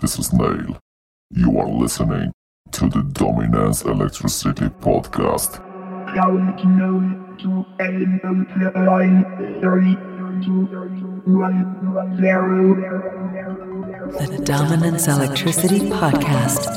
This is Nail. You are listening to the Dominance Electricity Podcast. The Dominance Electricity Podcast.